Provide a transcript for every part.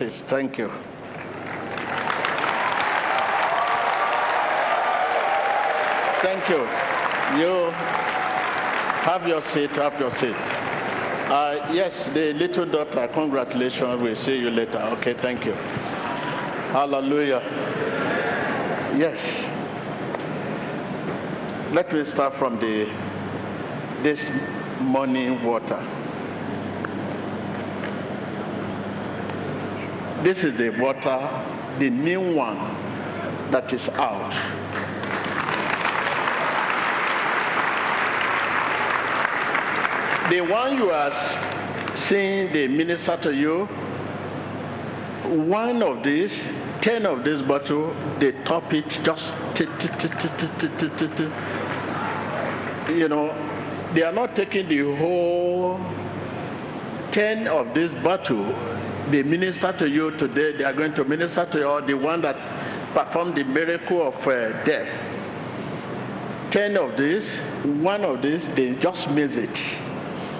Yes, thank you. Thank you. You have your seat, have your seat. Uh, yes, the little daughter, congratulations. We'll see you later. Okay, thank you. Hallelujah. Yes. Let me start from the this morning water. This is the water, the new one that is out. The one you are seeing the minister to you, one of these, ten of this bottle, they top it just, you know, they are not taking the whole ten of this bottle. They minister to you today. They are going to minister to you, the one that performed the miracle of uh, death. Ten of these, one of these, they just miss it.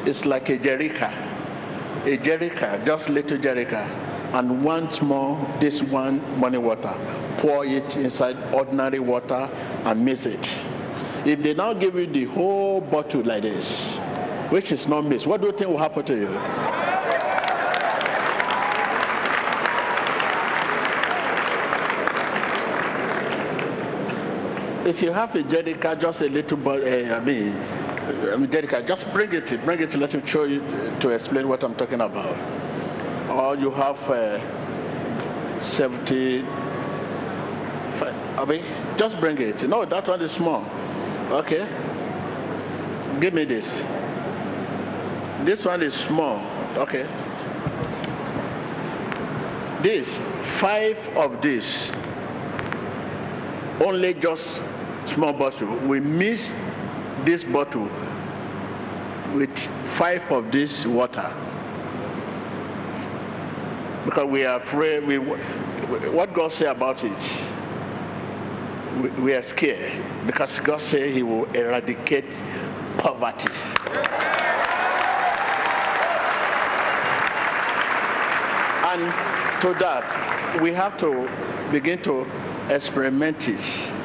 It's like a jerrica, a jerrica, just little jerrica, and once more this one morning water. Pour it inside ordinary water and miss it. If they now give you the whole bottle like this, which is not mixed, what do you think will happen to you? If you have a jerrica, just a little, uh, I mean, I just bring it, bring it, to let me show you to explain what I'm talking about. Or you have uh, 70, I mean, just bring it. No, that one is small. Okay. Give me this. This one is small. Okay. This, five of this, only just small bottle. We miss this bottle with five of this water. Because we are afraid we what god say about it we, we are scared. Because god say he will eradicate poverty. And to that we have to begin to experiment it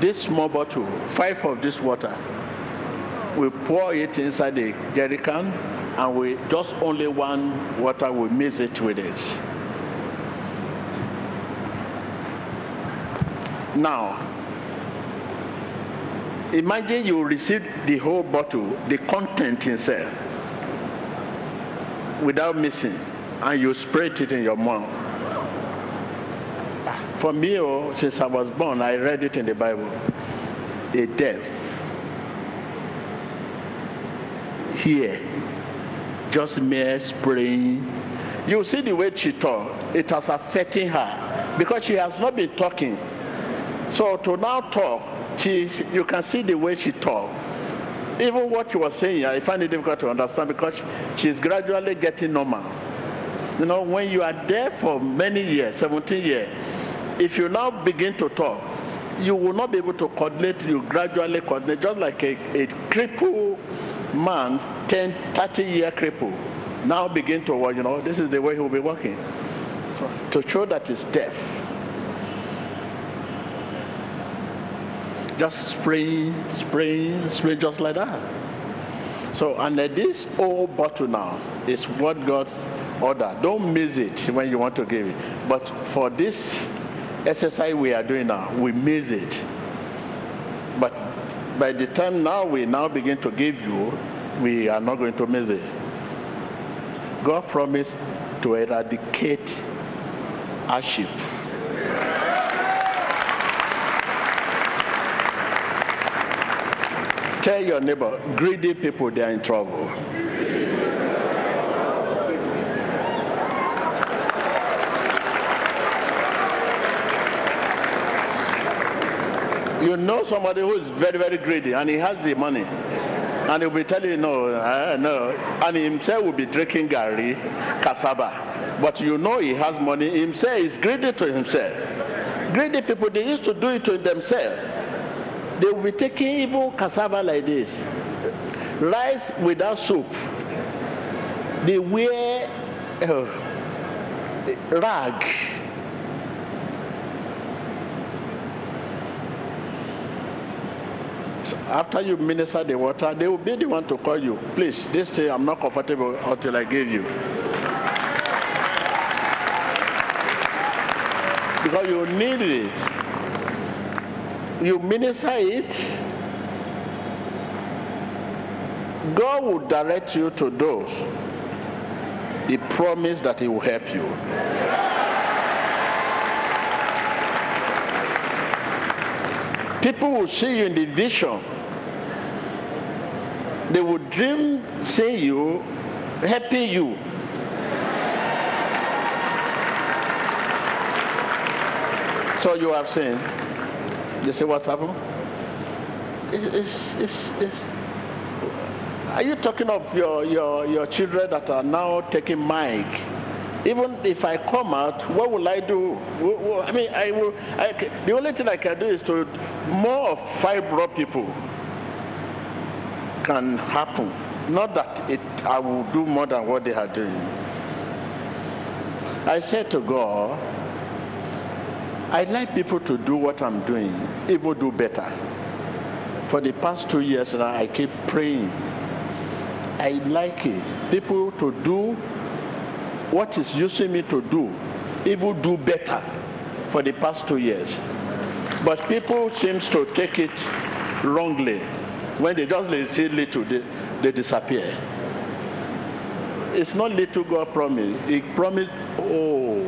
this small bottle five of this water we pour it inside the jerry can and we just only one water we mix it with it. Now imagine you receive the whole bottle the content inside without missing and you spray it in your mouth for me oh, since i was born i read it in the bible. A death. Here. Just mere spraying. You see the way she talk. It has affecting her. Because she has not been talking. So to now talk she you can see the way she talk. Even what she was saying i find it difficult to understand because she's gradually getting normal. You know when you are there for many years 17 years if you now begin to talk you will not be able to coordinate you gradually coordinate just like a, a cripple man 10 30 year cripple now begin to work you know this is the way he will be working. So to show that he's deaf just spraying spraying spray just like that. So and this old bottle now is what god's order. Don't miss it when you want to give it. But for this exercise we are doing now we miss it. But by the time now we now begin to give you we are not going to miss it. God promised to eradicate hardship. Tell your neighbor greedy people they are in trouble you know somebody who is very very greedy and he has the money. And he'll be telling you no uh, no. And himself will be drinking gari cassava. But you know he has money himself is greedy to himself. Greedy people they used to do it to themselves. They will be taking even cassava like this. Rice without soup. They wear uh, rag. After you minister the water, they will be the one to call you. Please, this day I'm not comfortable until I give you. Because you need it. You minister it, God will direct you to those. He promised that He will help you. People will see you in the vision. They would dream, see you, happy you. So you have seen. You see what's happened? It's, it's, it's, are you talking of your, your, your children that are now taking mic? Even if I come out, what will I do? I mean, I will. I, the only thing I can do is to more of fibro people can happen. Not that it, I will do more than what they are doing. I said to God, I'd like people to do what I'm doing, even do better. For the past two years now, I keep praying. I like it. People to do what is using me to do, even do better for the past two years. But people seems to take it wrongly. When they just see little, they, they disappear. It's not little God promised. He promised, oh.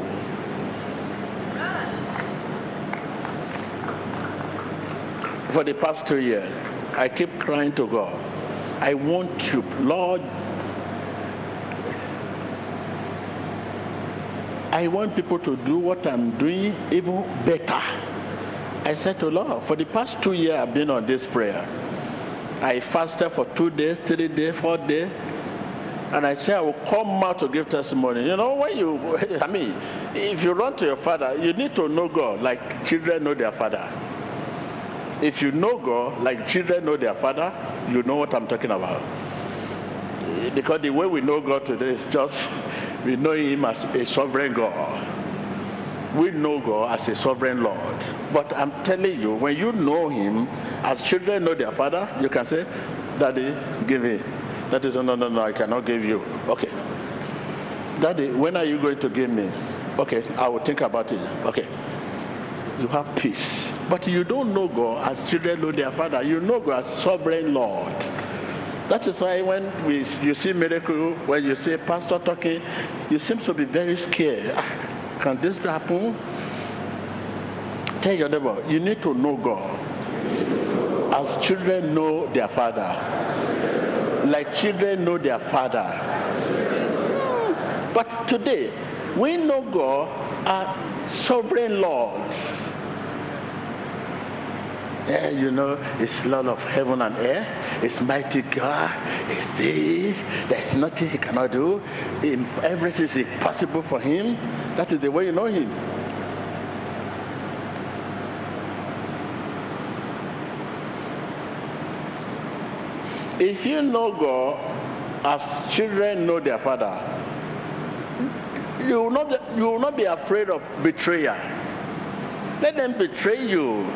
For the past two years, I keep crying to God. I want you, Lord. I want people to do what I'm doing even better. I said to Lord, for the past two years I've been on this prayer. I fasted for two days, three days, four days. And I said I will come out to give testimony. You know, when you, I mean, if you run to your father, you need to know God like children know their father. If you know God like children know their father, you know what I'm talking about. Because the way we know God today is just, we know Him as a sovereign God we know God as a sovereign Lord. But I'm telling you, when you know Him, as children know their father, you can say, Daddy, give me. That is, no, no, no, I cannot give you. Okay. Daddy, when are you going to give me? Okay, I will think about it. Okay. You have peace. But you don't know God as children know their father. You know God as sovereign Lord. That is why when we, you see miracle, when you see pastor talking, you seem to be very scared. Ah, Can this happen? Tell your neighbor, you need to know God. As children know their father. Like children know their father. But today, we know God as sovereign Lord. Yeah, you know, it's Lord of heaven and earth. It's mighty God. It's this. There's nothing he cannot do. Everything is possible for him. That is the way you know him. If you know God as children know their father, you will not, you will not be afraid of betrayal. Let them betray you.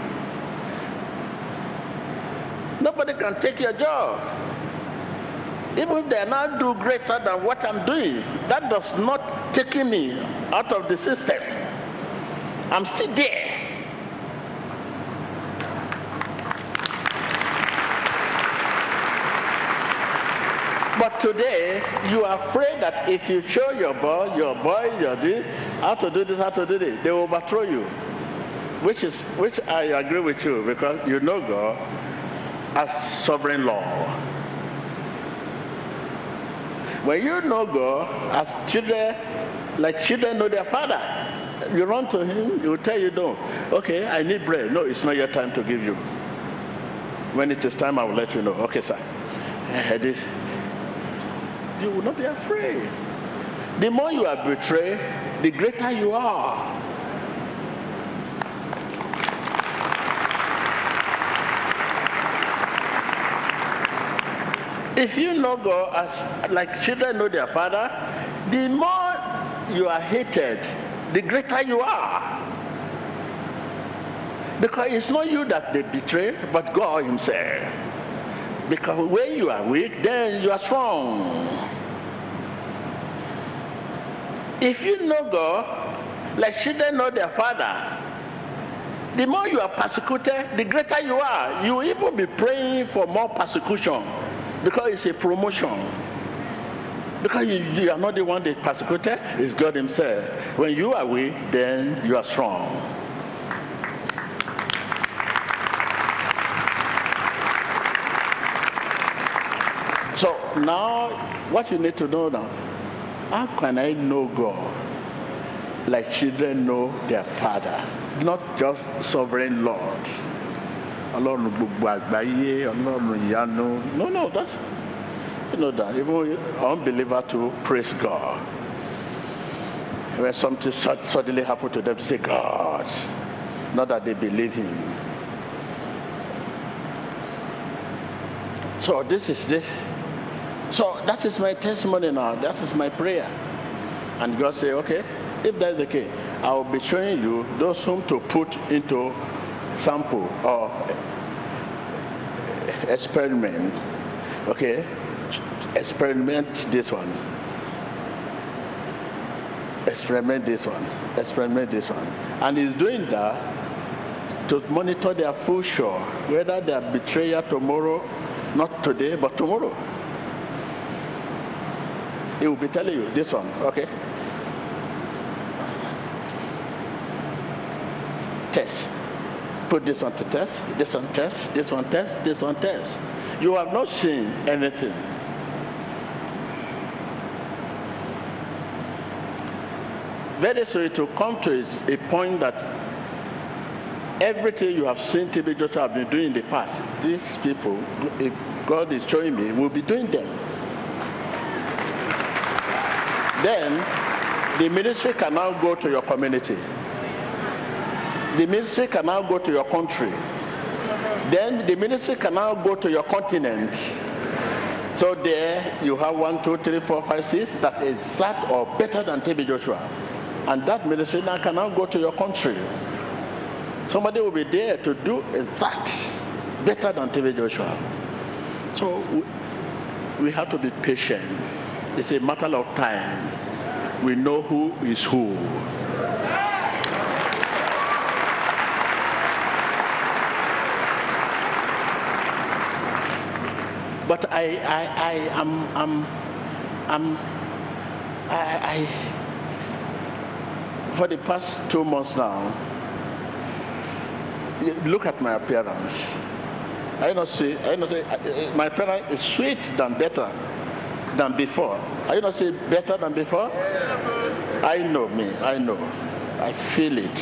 Nobody can take your job. Even if they now do greater than what I'm doing, that does not take me out of the system. I'm still there. But today, you are afraid that if you show your boy, your boy, your this, how to do this, how to do this, they will overthrow you. Which is which I agree with you because you know God as sovereign law. When you know God as children, like children know their father, you run to him, he will tell you no. Okay, I need bread. No, it's not your time to give you. When it is time, I will let you know. Okay, sir. Eh, eh, this, you will not be afraid. The more you are betrayed, the greater you are. If you know God as like children know their father, the more you are hated, the greater you are. Because it's not you that they betray, but God Himself. Because when you are weak, then you are strong. If you know God, like children know their father, the more you are persecuted, the greater you are. You will even be praying for more persecution because it's a promotion. Because you, you are not the one that persecuted, it's God Himself. When you are weak, then you are strong. So now, what you need to know now, how can I know God like children know their father? Not just sovereign Lord. Ọlọ́run gbogbo àgbáyé, Ọlọ́run ìyanu. No, no, that's, you know that. Even unbeliever to praise God. When something suddenly happened to them, to say, God. Not that they believe Him. So this is this. So that is my testimony now. That is my prayer. And God say, okay, if that is the case, I will be showing you those whom to put into sample or experiment. Okay, experiment this one. Experiment this one. Experiment this one. And he's doing that to monitor their future, whether they are betrayer tomorrow, not today, but tomorrow. He will be telling you this one, okay? Test. Put this one to test, this one test, this one test, this one test. You have not seen anything. Very soon it will come to a point that everything you have seen TB Joshua have been doing in the past, these people, if God is showing me, will be doing them. Then the ministry can now go to your community. The ministry can now go to your country. Then the ministry can now go to your continent. So there you have one, two, three, four, five, six that is that or better than TB Joshua. And that ministry now can now go to your country. Somebody will be there to do that better than TB Joshua. So we have to be patient. It's a matter of time. We know who is who. But I, I, I am, I'm, I'm, I, I, for the past two months now, look at my appearance. I not see, I not say, uh, uh, my appearance is sweet than better than before. Are you not saying better than before? I know me, I know. I feel it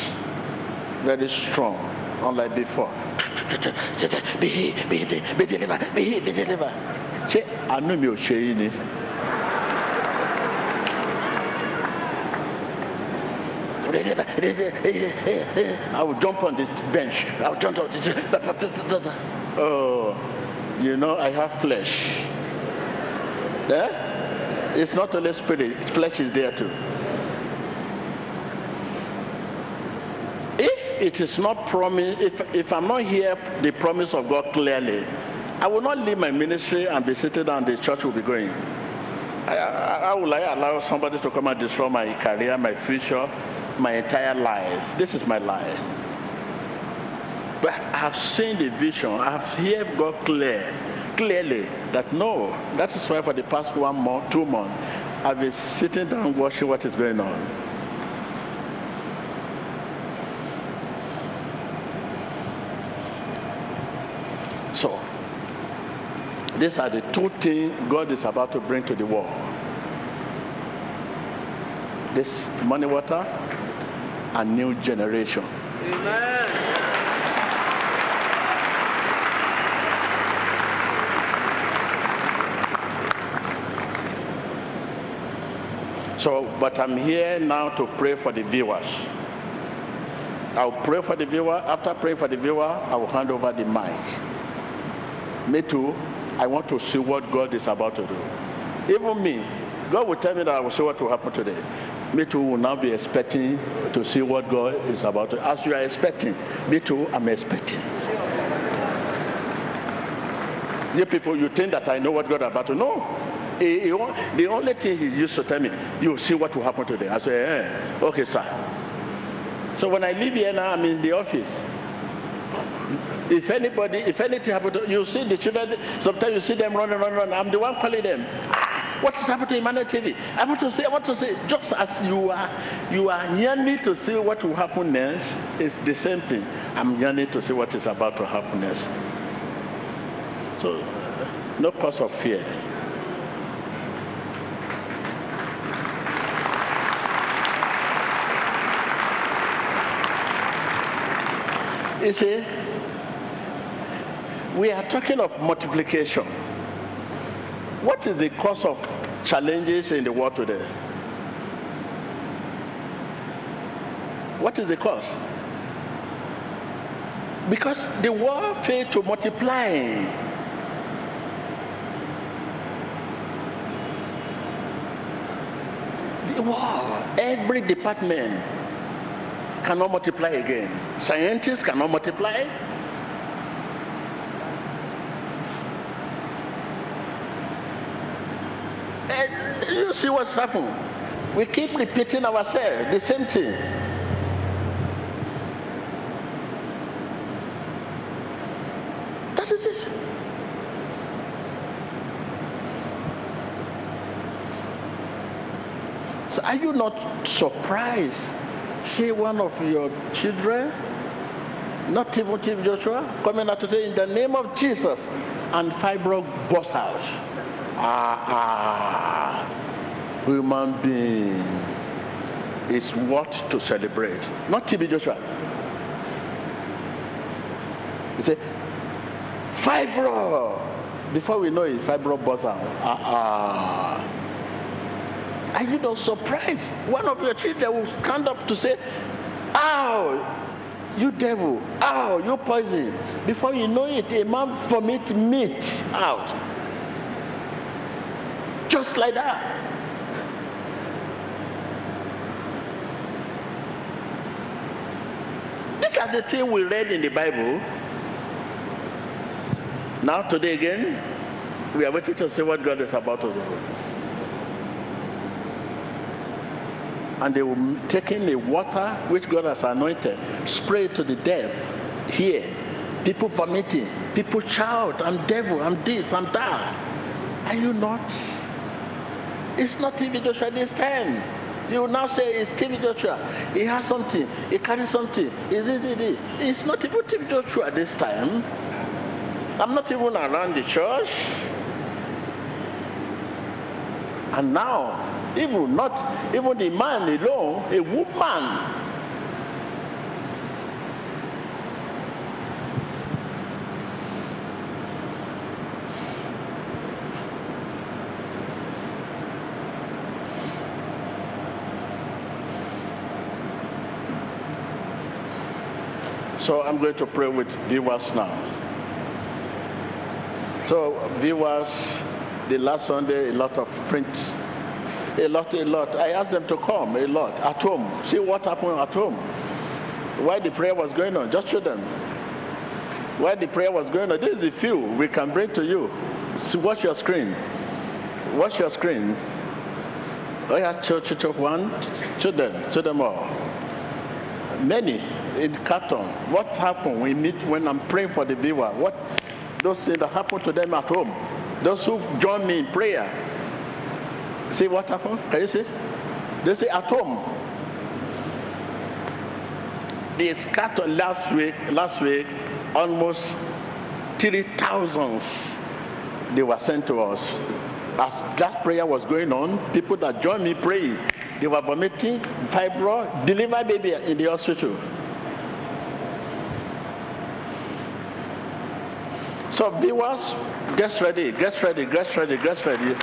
very strong, unlike before. Be delivered, be be delivered. Ṣé àánú mi ò ṣe yín ni? I will jump on the bench. I will jump on the. Oh, you know, I have flesh. Yeah? It's not only spirit, flesh is there too. If it is not promise, if, if I'm not here the promise of God clearly, I will not leave my ministry and be sitting down, the church will be going. I, I, I will I allow somebody to come and destroy my career, my future, my entire life. This is my life. But I have seen the vision. I have heard God clear, clearly that no. That is why for the past one month, two months, I've been sitting down watching what is going on. So, these are the two things God is about to bring to the world. This morning water and new generation. Amen. So, but I'm here now to pray for the viewers. I'll pray for the viewer. After praying for the viewer, I will hand over the mic. Me too. I want to see what God is about to do. Even me, God will tell me that I will see what will happen today. me too will now be expecting to see what God is about to. As you are expecting, me too, I'm expecting. You people, you think that I know what God is about to know. He, he, the only thing he used to tell me, you see what will happen today. I say, eh, okay, sir. So when I leave here now, I'm in the office. If anybody, if anything happens, you see the children, sometimes you see them running, running, running. I'm the one calling them. Ah, what is happening to Emmanuel TV? I want to say, I want to say, just as you are, you are yearning to see what will happen next, it's the same thing. I'm yearning to see what is about to happen next. So, no cause of fear. You see, we are talking of multiplication. What is the cause of challenges in the world today? What is the cause? Because the world failed to multiply. The world, every department cannot multiply again. Scientists cannot multiply. you see what's happening? We keep repeating ourselves, the same thing. That is it. So are you not surprised? See one of your children, not TB Joshua, coming out to say, in the name of Jesus, and fibro bust out. Ah, ah human being is what to celebrate. Not TB Joshua. He said, fibro. Before we know it, fibro bosom. Ah, uh-uh. Are you not surprised? One of your children will stand up to say, Ow, you devil, ow, you poison. Before you know it, a man vomit meat out. Just like that. These are the things we read in the Bible. Now, today again, we are waiting to see what God is about to do. And they will take in the water which God has anointed, spray to the deaf. Here, people vomiting, people shout, I'm devil, I'm this, I'm that. Are you not? It's not even just at this time. You will now say it's TB Joshua. He has something. He carries something. Is it, it, it? It's not even TB Joshua this time. I'm not even around the church. And now, even not even the man alone, a woman So I'm going to pray with viewers now. So viewers, the last Sunday, a lot of prints, a lot, a lot. I asked them to come a lot at home. See what happened at home. Why the prayer was going on. Just show them. Why the prayer was going on. This is the few we can bring to you. See, watch your screen. Watch your screen. Oh yeah, show, show, show one. Show them. Them all. Many in carton. What happened? We meet when I'm praying for the viewer. What those things that happen to them at home. Those who join me in prayer. See what happened? Can you see? They say at home. The carton last week, last week, almost three thousands they were sent to us. As that prayer was going on, people that joined me praying, they were vomiting, fibro, deliver baby in the hospital. So viewers, get ready, get ready, get ready, get ready.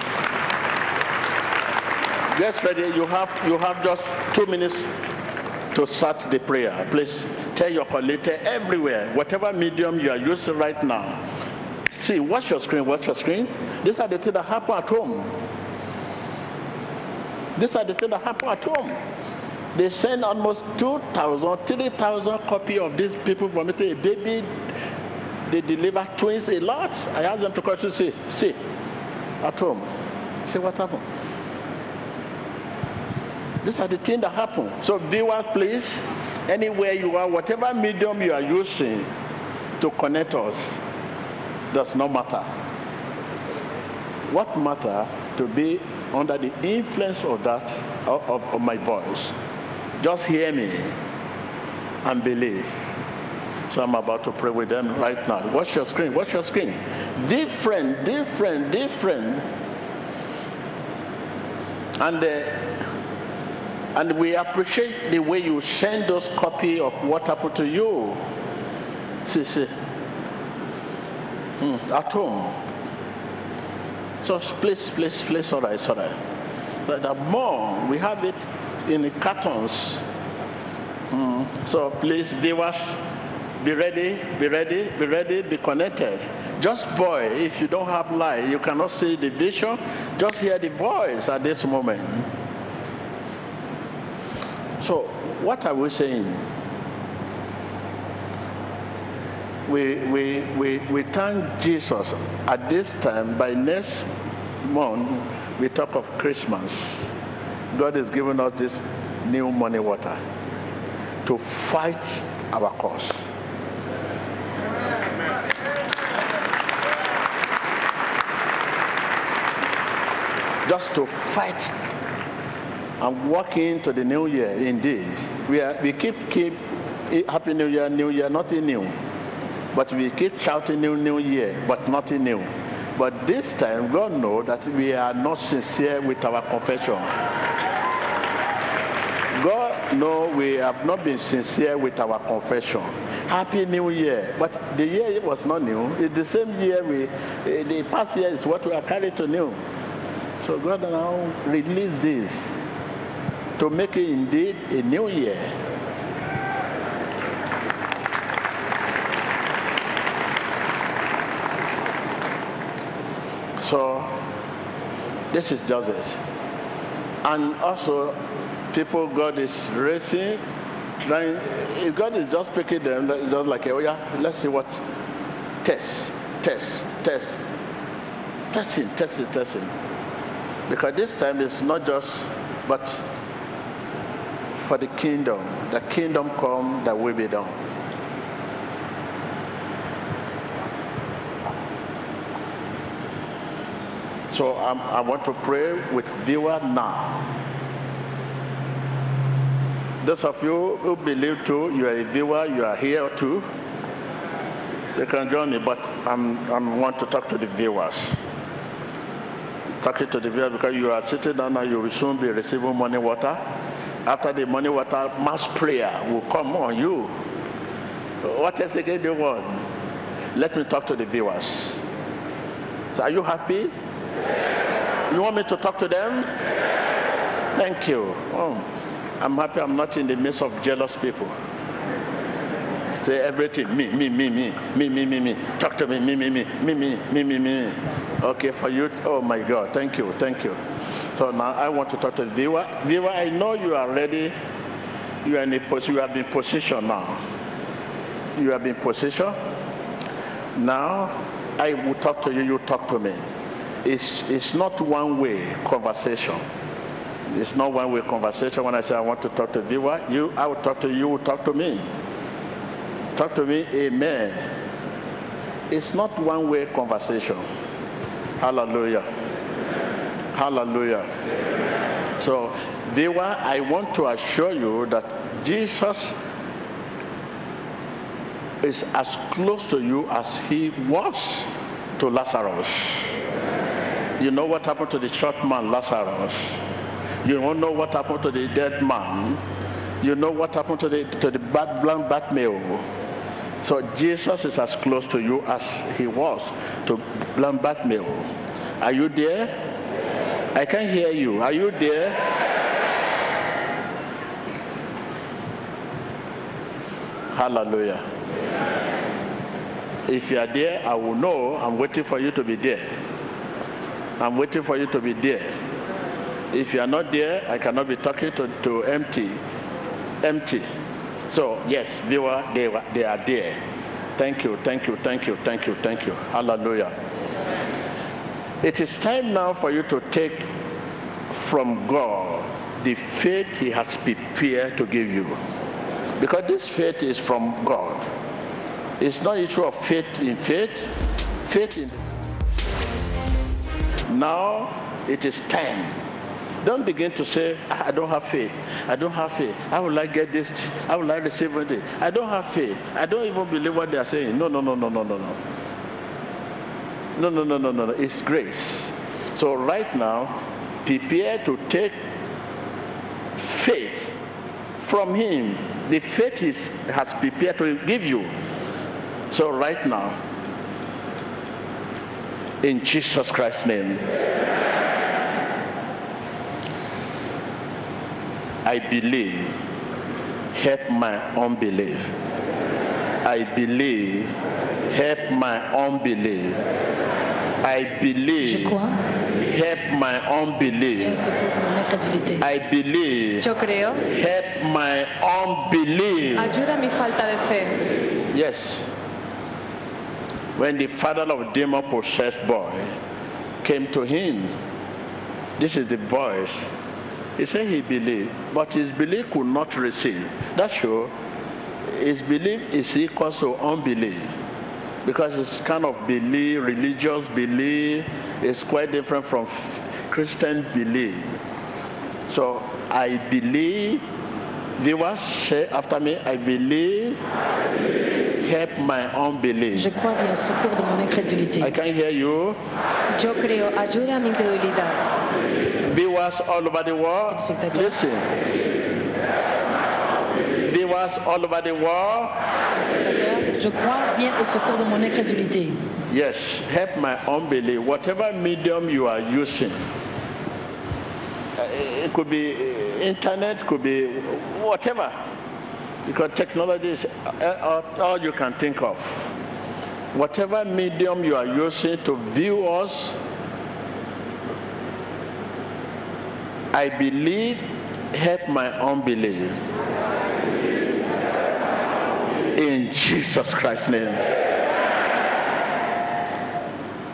Get ready. You have you have just two minutes to start the prayer. Please tell your colleague everywhere, whatever medium you are using right now. See, watch your screen, watch your screen. These are the things that happen at home. These are the things that happen at home. They send almost 2,000, 3,000 copy of these people it. A baby, they deliver twins a lot. I asked them to come to see, see, at home. See what happened. These are the things that happen. So viewers, please, anywhere you are, whatever medium you are using to connect us, does not matter. What matter to be under the influence of that of, of my voice? Just hear me and believe. So I'm about to pray with them right now. Watch your screen. Watch your screen. Different, different, different. And uh, and we appreciate the way you send us copy of what happened to you. See, see. Hmm, at home. So please, please, please, all right, all right. So the more we have it in the cartons. Mm. So please, viewers, be ready, be ready, be ready, be connected. Just boy, if you don't have light, you cannot see the vision. Just hear the voice at this moment. So, what are we saying? We, we, we, we thank Jesus at this time. By next month, we talk of Christmas. God has given us this new morning water to fight our cause. Just to fight and walk into the new year indeed. We, are, we keep, keep eh, Happy New Year, New Year, nothing new. But we keep shouting New New Year, but nothing new. But this time, God knows that we are not sincere with our confession. God know we have not been sincere with our confession. Happy New Year. But the year was not new. It's the same year we, eh, the past year is what we are carrying to new. So God now release this to make it indeed a new year. So this is just it. And also people God is raising, trying, if God is just picking them, just like, oh yeah, let's see what, test, test, test, testing, testing, testing. Because this time it's not just, but for the kingdom. The kingdom come, that will be done. So um, I want to pray with viewer now. Those of you who believe too, you are a viewer, you are here too. You can join me, but I'm, I want to talk to the viewers. Talking to the viewers because you are sitting down now, you will soon be receiving morning water. After the morning water, mass prayer will come on you. What else again do you want? Let me talk to the viewers. So are you happy? You want me to talk to them? Thank you. Oh. I'm happy I'm not in the midst of jealous people. Say everything, me, me, me, me, me, me, me, me. Talk to me, me, me, me, me, me, me, me, me. Okay, for you, oh my God, thank you, thank you. So now I want to talk to viewer. Viewer, I know you are ready. You are in a position, you have been positioned now. You have been positioned. Now I will talk to you, you talk to me. It's, it's not one way conversation. It's not one way conversation. When I say I want to talk to viewer, you, I will talk to you, you will talk to me. Talk to me, amen. It's not one way conversation. Hallelujah. Hallelujah. So, viewer, I want to assure you that Jesus is as close to you as he was to Lazarus. You know what happened to the short man, Lazarus? You don't know what happened to the dead man. You know what happened to the to the bad blind Bartimaeus. So Jesus is as close to you as he was to blind Bartimaeus. Are you there? I can hear you. Are you there? Hallelujah. If you are there, I will know I'm waiting for you to be there. I'm waiting for you to be there. If you are not there, I cannot be talking to, to empty. Empty. So, yes, viewer, they, were, they are there. Thank you, thank you, thank you, thank you, thank you. Hallelujah. It is time now for you to take from God the faith He has prepared to give you. Because this faith is from God. It's not issue of faith in faith, faith in. Now it is time. Don't begin to say, I don't have faith. I don't have faith. I would like get this. I would like receive it. I don't have faith. I don't even believe what they are saying. No, no, no, no, no, no, no. No, no, no, no, no, no. It's grace. So right now, prepare to take faith from Him. The faith He has prepared to give you. So right now, in Jesus Christ's name. I believe, help my unbelief. I believe, help my unbelief. I believe, help my unbelief. I believe, Yo creo. help my unbelief. Ayuda mi falta de fe. Yes. When the father of demon possessed boy came to him, this is the voice. He said he believed, but his belief could not receive. That show his belief is equal to unbelief. Because it's kind of belief, religious belief, is quite different from Christian belief. So I believe, viewers say after me, I believe, help my unbelief. Je crois bien, secours de mon incrédulité. I can hear you. Yo creo, ayuda a mi incredulidad. Viewers all over the world, listen. Viewers all over the world, Je crois bien au secours de mon incrédulité. yes, help my unbelief. Whatever medium you are using, uh, it could be uh, internet, could be whatever, because technology is uh, all you can think of. Whatever medium you are using to view us, I believe, help my unbelief. In Jesus Christ's name.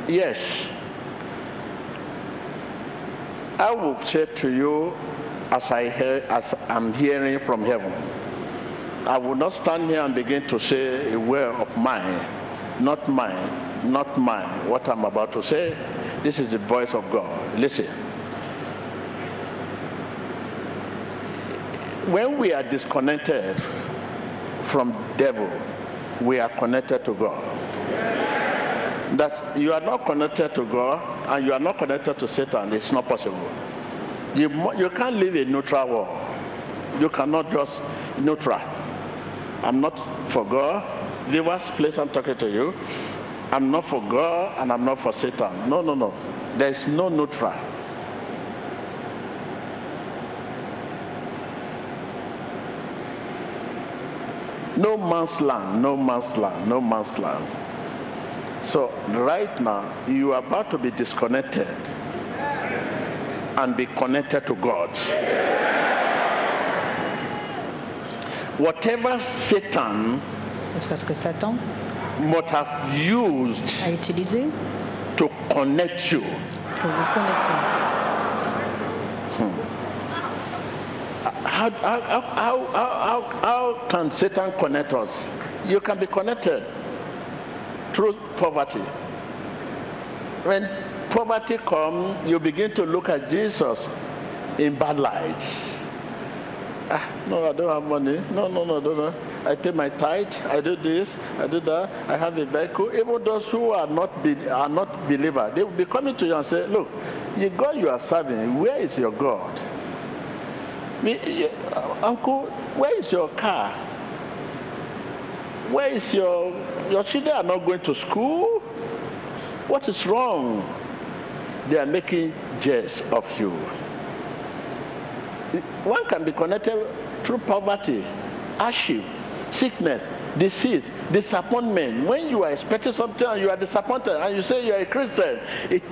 Yes. I will say to you as I hear, as I'm hearing from heaven. I will not stand here and begin to say a word of mine, not mine, not mine. What I'm about to say, this is the voice of God. Listen. When we are disconnected from devil, we are connected to God. That you are not connected to God and you are not connected to Satan, it's not possible. You, you can't live a neutral. You cannot just neutral. I'm not for God. The worst place I'm talking to you. I'm not for God and I'm not for Satan. No, no, no. There is no neutral. No man's land, no man's land, no man's land. So right now, you are about to be disconnected and be connected to God. Whatever Satan parce que Satan might have used a utilisé to connect you, pour vous connecter how, how, how, how, how, can Satan connect us? You can be connected through poverty. When poverty comes, you begin to look at Jesus in bad lights. Ah, no, I don't have money. No, no, no, no, no. I pay my tithe. I do this. I do that. I have a vehicle. Even those who are not be, are not believers, they will be coming to you and say, "Look, the God you are serving, where is your God? Uh, Uncle, where is your car? Where is your your children are not going to school? What is wrong? They are making jest of you. One can be connected through poverty, hardship, sickness, disease. Disappointment. When you are expecting something and you are disappointed and you say you are a Christian, it,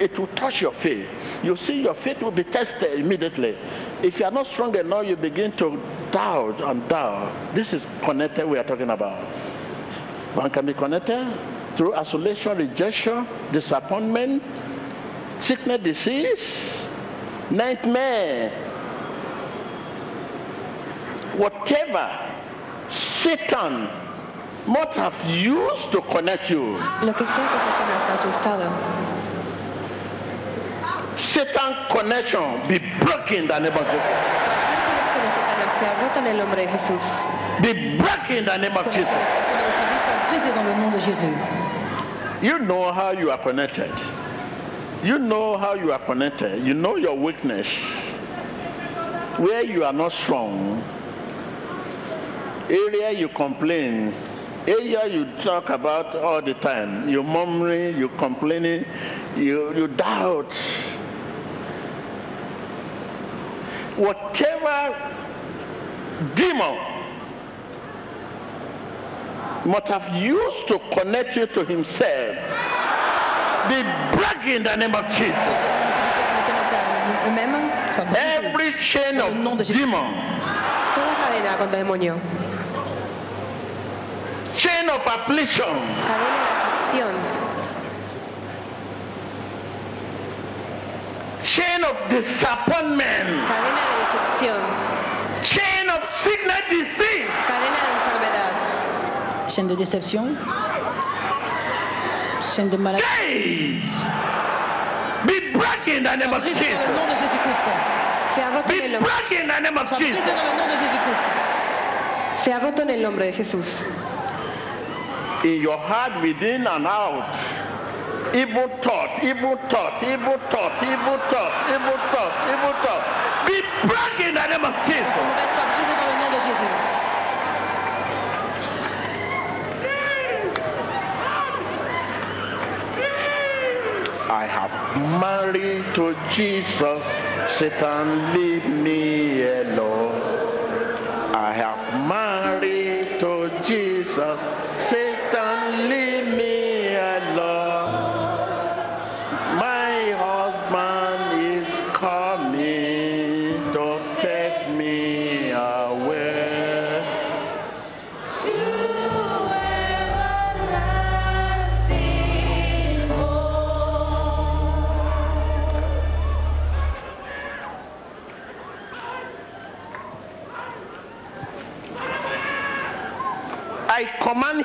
it will touch your faith. You see, your faith will be tested immediately. If you are not strong enough, you begin to doubt and doubt. This is connected, we are talking about. One can be connected through isolation, rejection, disappointment, sickness, disease, nightmare. Whatever Satan might have used to connect you, Lo que sea que usado, Satan connection be broken in the name of Jesus. conexión de Satanás sea rota en el nombre de Jesús. Be broken in the name of Jesus. que le autorise soit brisée dans le nom de Jésus. You know how you are connected. You know how you are connected. You know your weakness. Where you are not strong. Area you complain. Area you talk about all the time. You murmuring, you complaining, you, you doubt. Whatever demon must have used to connect you to himself be broken in the name of Jesus. Eux-mêmes, Soit brisée. Every chain Dans le nom de of demon, toda cadena contra demonio, chain of affliction, cadena de aflicción, chain of disappointment, cadena de decepción, chain of sickness, disease, cadena de enfermedad, Chaîne de déception. Chaîne de maladie. hey, be broken in the name of Brisée dans le nom Jesus. de Jésus-Christ. roto en Be el nombre, broken in the name of Jesus. dans le nom de Jésus-Christ. sea roto en el nombre de Jesús. In your heart, within and out. Evil thought, evil thought, evil thought, evil thought, evil thought, evil thought. Be broken in the name of Jesus. I have married to Jesus. Satan, leave me alone.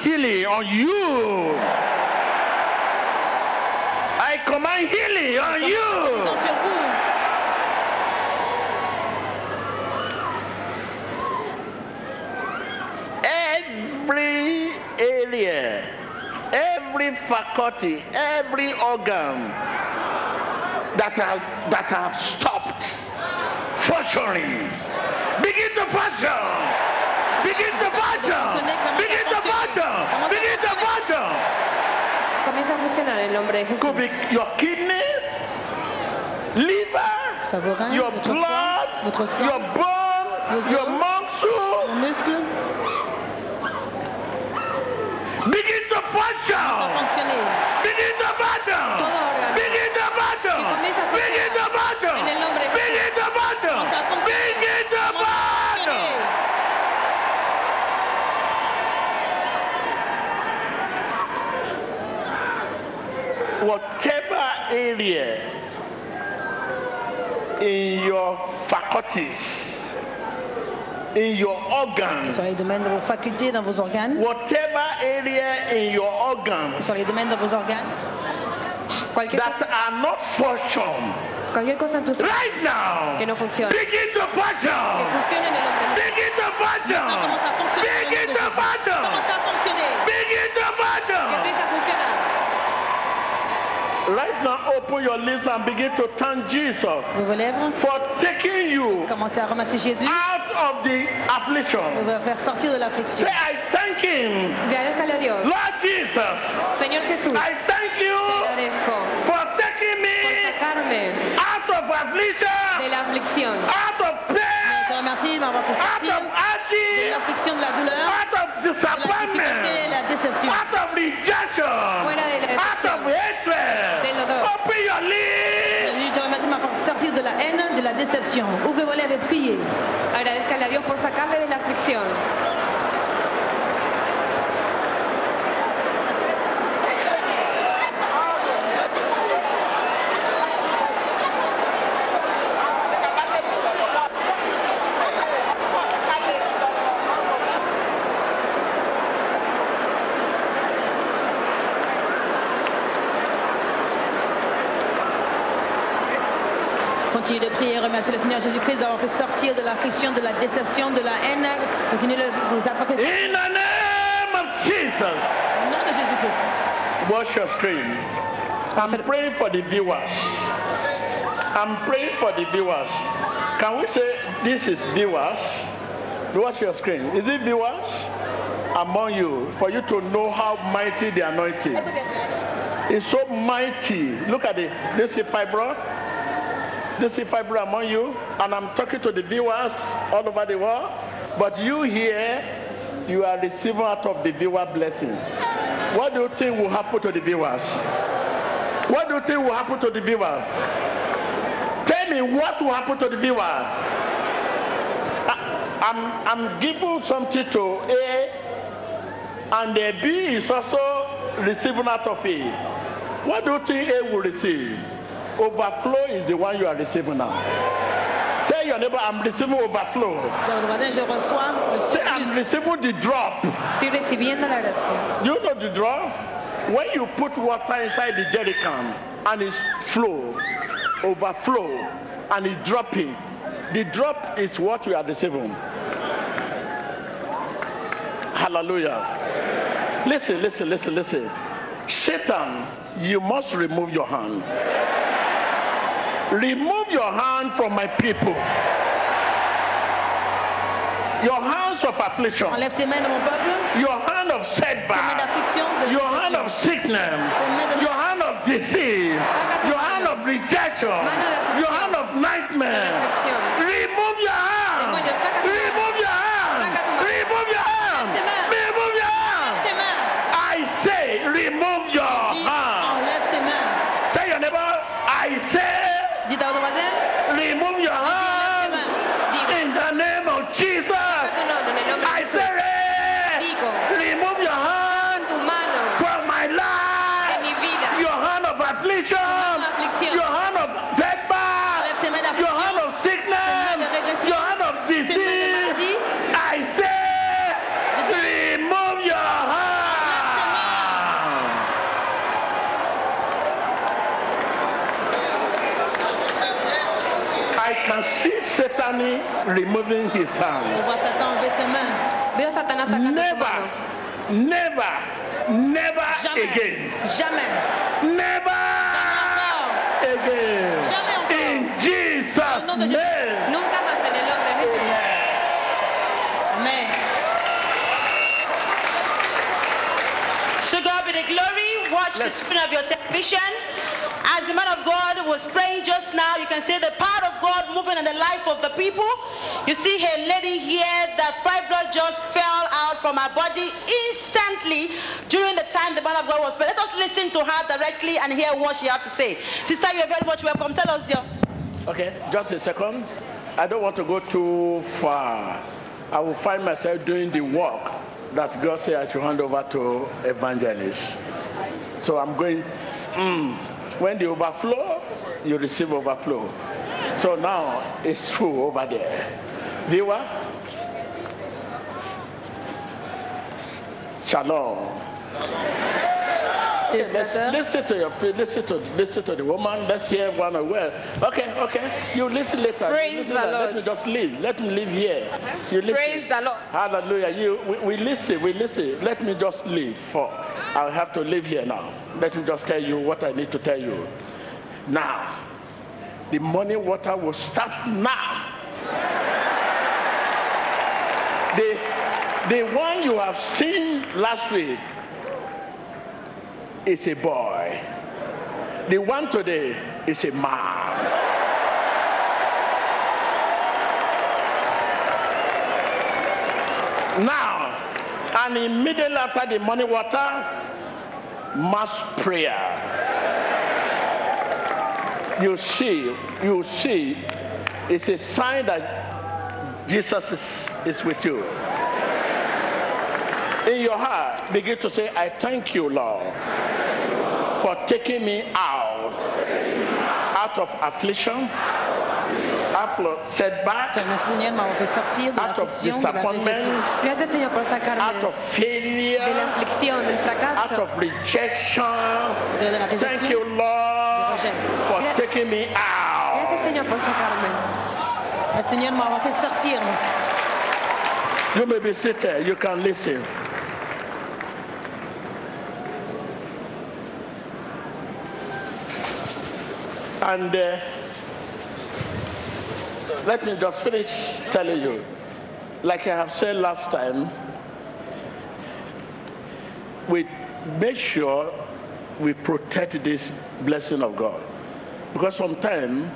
Healing on you. I command healing on you. Every area, every faculty, every organ that have, that have stopped functioning, begin to function. Begin to function. Begin to function. Begin to function. Comienza a funcionar el nombre de Jesús. Could be your kidney, liver, Soit vos reins, your blood, your bone, your muscle. Begin to function. Begin to function. Todo órgano. Begin to function. Que comience a Begin to funcionar. function. En el nombre de Jesús. Begin to function. Commence à fonctionner. Begin to Commence à function. fonctionner. Area in your faculties, in your organs, Sur les domaines de vos facultés, dans vos organes. whatever area in your organs Sur les domaines de vos organes. Cualquier, that cosa, are not function cualquier cosa en tu right now, que no funcione, begin to function. funcione en el nombre de Begin to function. Commence à fonctionner. dans le nom Begin to function. Commence à fonctionner. Begin to Que function. empiece a funcionar. Right now, open your lips and begin to thank Jesus Ouvrez vos lèvres. for taking you Commencez à ramasser Jésus. out of the Vous affliction. va faire sortir de l'affliction. Say, I thank him, Agradezcale a Dios. Lord Jesus. Señor Jesús, I thank te you agradezco for taking por me sacarme out of de affliction, la aflicción, out of Je pain, remercie de m'avoir fait out sortir of de l'affliction de la douleur, out of de la difficulté, presión. ¡Hasta brillar! Fuera de la ¡Hasta sortir de la haine, de la déception. Où que vous l'avez prié. Agradezcan a Dios por sacarme de la aflicción. Continuez de prier, remerciez le Seigneur Jésus-Christ d'avoir fait sortir de l'affliction, de la déception, de la haine. Continuez de vous apporter In the name of Jesus. au nom de Jésus-Christ. Watch your screen. I'm praying for the viewers. I'm praying for the viewers. Can we say this is viewers? Watch your screen. Is it viewers? Among you for you to know how mighty the anointing is? So mighty. Look at it. This is fibro. This is fibro among you, and I'm talking to the viewers all over the world. But you here, you are receiving out of the viewer blessings. What do you think will happen to the viewers? What do you think will happen to the viewers? Tell me what will happen to the viewer. I- I'm, I'm giving something to A, and the B is also receiving out of A. What do you think A will receive? Overflow is the one you are receiving now. Tell your neighbor, I'm receiving overflow. Dans votre voisin, je reçois le Say, I'm receiving the drop. Estoy recibiendo la gracia. You know the drop? When you put water inside the jerry can and it's flow, overflow, and it's dropping, the drop is what you are receiving. Hallelujah. Listen, listen, listen, listen. Satan, you must remove your hand. Remove your hand from my people. Your hands of affliction. Enlève tes mains de mon peuple, Your hand of setback. Your hand of sickness. Your hand of disease. Your hand of rejection. Your hand of nightmare. Remove your hand. Remove your hand. Remove your hand. Remove your hand. I say, remove your hand. enlève tes mains. Tell your neighbor, I say, Dites à votre voisin, remove your dis, enlève tes hand. mains. Digo, In the name of Jesus. saca tu nombre en el nombre I de Jesús. say, Digo, remove your hand tu mano from my de life. mi vida. Your hand of affliction. aflicción. Your hand of setback. enlève tes mains Your d'affliction. hand of sickness. Tes mains de régression. Your hand of Tes mains de disease. maladie. I say, remove your hand. I can see Satan removing his hand. voit Satan enlever ses mains. Veo a Satanás sacando su Never, never, never Jamais. again. Jamais. Never again. Jamais. In Jesus' nom de Jésus. name. Nunca más en el nombre de Jesús. Amen. To God be the glory. Watch Let's- the screen of your television. As the man of God was praying just now, you can see the power of God moving in the life of the people. You see a lady here that five blood just fell out from her body instantly during the time the man of God was praying. Let us listen to her directly and hear what she has to say. Sister, you're very much welcome. Tell us your. Okay, just a second. I don't want to go too far. I will find myself doing the work that God said I should hand over to evangelists. So I'm going, mm, when the overflow, you receive overflow. So now it's full over there. Viewer, shalom. Let's Téléspectateurs, listen to your listen to listen to the woman. Let's hear one well. Okay, okay. You listen later. You Praise listen the later. Let Lord. me just leave. Let me leave here. Uh-huh. You listen. Praise the Lord. Hallelujah. You we, we listen. We listen. Let me just leave. For I'll have to leave here now. Let me just tell you what I need to tell you. Now, the morning water will start now. The the one you have seen last week is a boy. The one today is a man. Now, and immediately after the morning water, mass prayer. You see, you see It's a sign that Jesus is, is with you. In your heart, begin to say, I thank you, Lord, taking me out, out of affliction, out of setback, Merci Seigneur de m'avoir fait sortir de out of l'affliction, de la disappointment, dépression. Gracias Señor por sacarme out of failure, la aflicción, del out of rejection. Thank you, Lord, for taking me out. Gracias Señor por sacarme. Merci Seigneur m'avoir fait sortir. You may be seated. You can listen. And uh, let me just finish telling you, like I have said last time, we make sure we protect this blessing of God. Because sometimes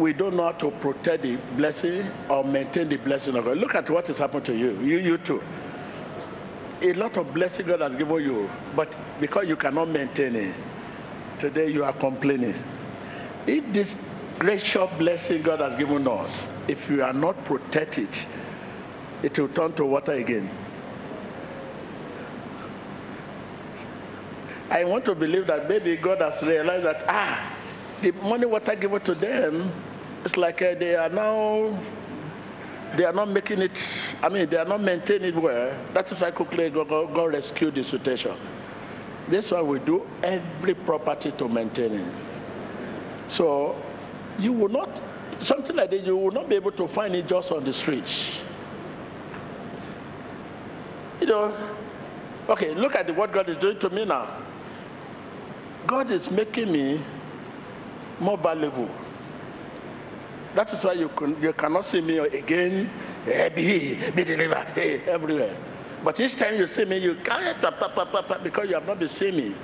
we don't know how to protect the blessing or maintain the blessing of God. Look at what has happened to you, you, you too. A lot of blessing God has given you, but because you cannot maintain it, today you are complaining. If this gracious blessing God has given us, if we are not protected, it will turn to water again. I want to believe that maybe God has realized that ah, the morning water given to them, it's like uh, they are now they are not making it. I mean, they are not maintaining it well. That's why quickly God, God, God rescued the situation. This one we do every property to maintain it. So you will not something like that. You will not be able to find it just on the streets. You know. Okay, look at what God is doing to me now. God is making me more valuable. That is why you, can, you cannot see me again, eh, be, be delivered, hey, everywhere. But each time you see me, you can't, because you have not been seeing me.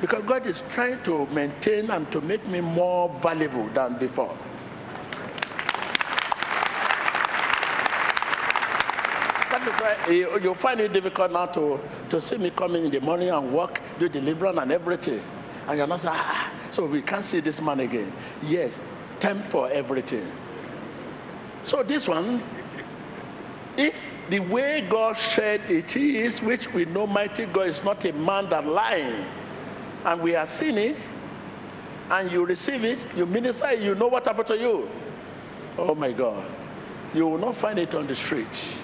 Because God is trying to maintain and to make me more valuable than before. That is why you, find it difficult now to, to see me coming in the morning and work, do deliverance and everything. And you're not saying, ah, so we can't see this man again. Yes, time for everything. So this one, if the way God said it is, which we know mighty God is not a man that lying, and we are seeing it, and you receive it, you minister, you know what happened to you. Oh my God. You will not find it on the streets.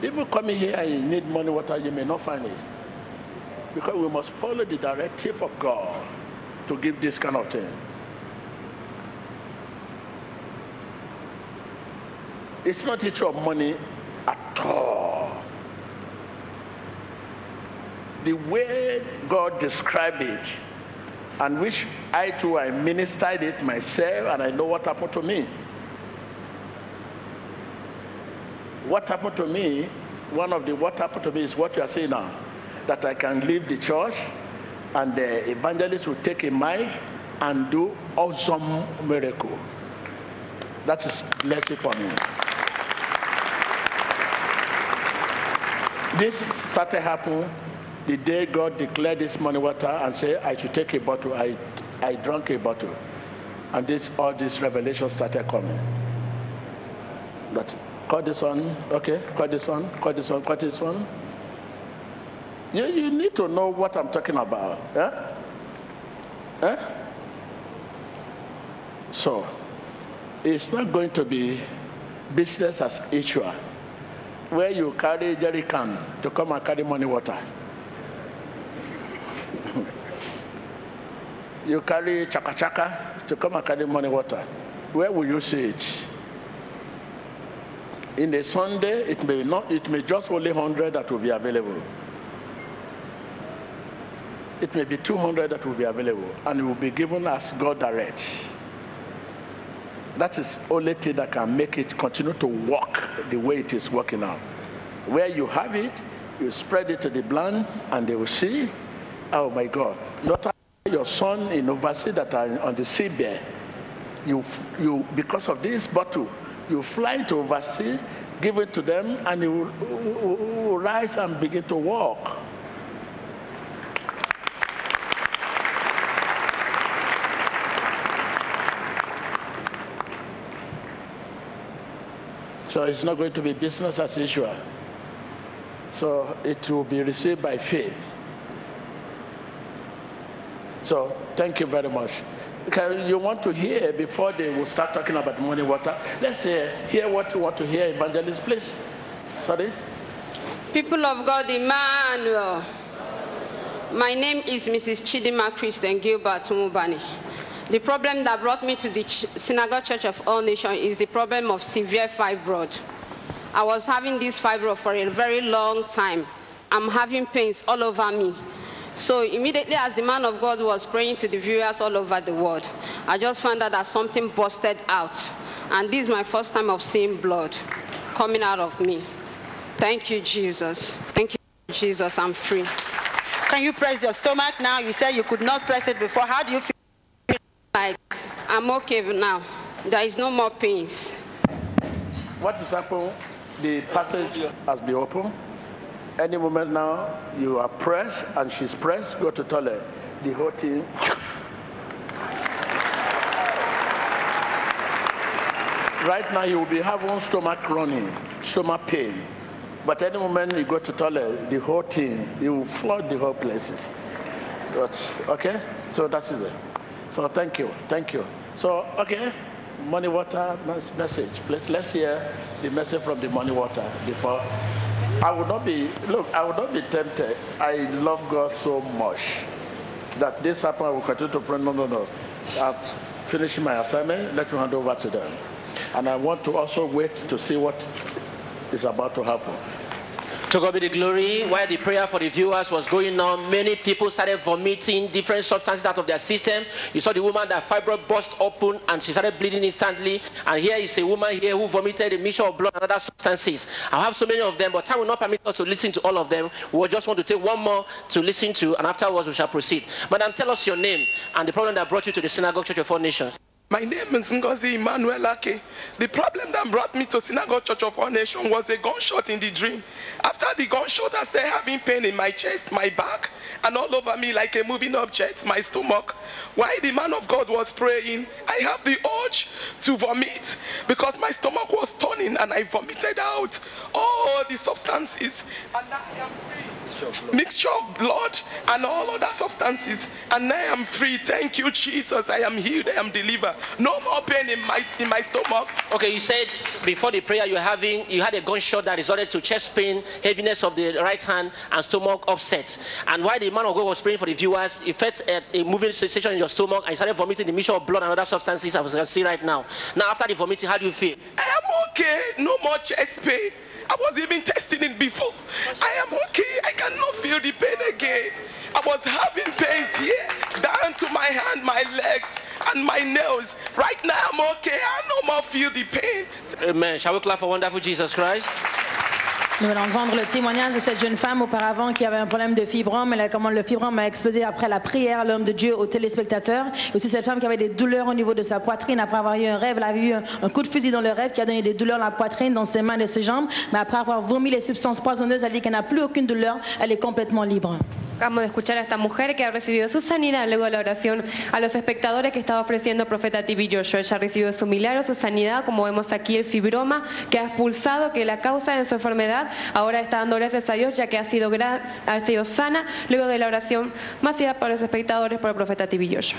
People coming here and you need money, water, you may not find it. Because we must follow the directive of God to give this kind of thing. It's not issue of money at all. The way God described it, and which I too I ministered it myself, and I know what happened to me. What happened to me, one of the what happened to me is what you are saying now. That I can leave the church and the evangelist will take a mic and do awesome miracle. That is blessing for me. This started happening the day God declared this morning water and said I should take a bottle. I, I drank a bottle. And this all this revelation started coming. That call this one, okay, call this one, call this one, call this one. You, you need to know what I'm talking about. Eh? Eh? So, it's not going to be business as usual, where you carry jerry can to come and carry morning water. You carry chaka chaka to come and carry morning water. Where will you see it? In a Sunday, it may not. It may just only hundred that will be available. It may be 200 that will be available and it will be given as God directs. That is only thing that can make it continue to work the way it is working now. Where you have it, you spread it to the blind and they will see. Oh my God. Not your son in overseas that are on the seabed. You, you, because of this bottle, you fly to overseas, give it to them, and you will, rise and begin to walk. So it's not going to be business as usual. So it will be received by faith. So thank you very much. Can you want to hear before they will start talking about morning water? Let's hear, hear what you want to hear, evangelist, please. Sorry. People of God, Emmanuel. My name is Mrs. Chidima Christian Gilbert Mubani. The problem that brought me to the Ch- Synagogue Church of All Nations is the problem of severe fibroid. I was having this fibroid for a very long time. I'm having pains all over me. So immediately as the man of God was praying to the viewers all over the world, I just found out that something busted out. And this is my first time of seeing blood coming out of me. Thank you, Jesus. Thank you, Jesus. I'm free. Can you press your stomach now? You said you could not press it before. How do you feel? Like, I'm okay now. There is no more pains. What is happening? The passage has been opened. Any moment now, you are pressed and she's pressed, go to toilet. The whole thing. Right now, you will be having stomach running, stomach pain. But any moment you go to toilet, the whole thing, you will flood the whole places. But, okay? So that is it. So thank you, thank you. So, okay, morning water mes- message. Please, let's hear the message from the morning water before. I would not be, look, I would not be tempted. I love God so much that this happen, I will continue to pray. No, no, no. I've finished my assignment. Let me hand over to them. And I want to also wait to see what is about to happen. To God be the glory. While the prayer for the viewers was going on, many people started vomiting different substances out of their system. You saw the woman that fibroid burst open and she started bleeding instantly. And here is a woman here who vomited a mixture of blood and other substances. I have so many of them, but time will not permit us to listen to all of them. We will just want to take one more to listen to, and afterwards we shall proceed. Madam, tell us your name and the problem that brought you to the Synagogue Church of All Nations. My name is Ngozi Emmanuel Ake. The problem that brought me to Synagogue Church of All Nations was a gunshot in the dream. After the gunshot, I started having pain in my chest, my back, and all over me like a moving object, my stomach. While the man of God was praying, I have the urge to vomit because my stomach was turning and I vomited out all the substances. And now I am mixture of blood and all other substances. And now I am free. Thank you, Jesus. I am healed. I am delivered. No more pain in my in my stomach. Okay, you said before the prayer you were having, you had a gunshot that resulted to chest pain, heaviness of the right hand, and stomach upset. And while the man of God was praying for the viewers, he felt a, a moving sensation in your stomach and started vomiting the mixture of blood and other substances as you can see right now. Now, after the vomiting, how do you feel? I am okay. No more chest pain. I was even testing it before. I am okay. I cannot feel the pain again. I was having pains here, down to my hand, my legs, and my nails. Right now I'm okay. I no more feel the pain. Amen. Shall we clap for wonderful Jesus Christ? Nous allons entendre le témoignage de cette jeune femme auparavant qui avait un problème de fibrome, elle a- comment le fibrome a explosé après la prière, l'homme de Dieu aux téléspectateurs. Et aussi cette femme qui avait des douleurs au niveau de sa poitrine après avoir eu un rêve, elle avait eu un, coup de fusil dans le rêve qui a donné des douleurs dans la poitrine, dans ses mains et ses jambes. Mais après avoir vomi les substances poisonneuses, elle dit qu'elle n'a plus aucune douleur, elle est complètement libre. Acabamos de escuchar a esta mujer que ha recibido su sanidad luego de la oración a los espectadores que estaba ofreciendo profeta TV Joshua. Ella ha recibido su milagro, su sanidad, como vemos aquí el fibroma que ha expulsado, que la causa de su enfermedad ahora está dando gracias a Dios ya que ha sido, ha sido sana luego de la oración masiva para los espectadores por el profeta Joshua.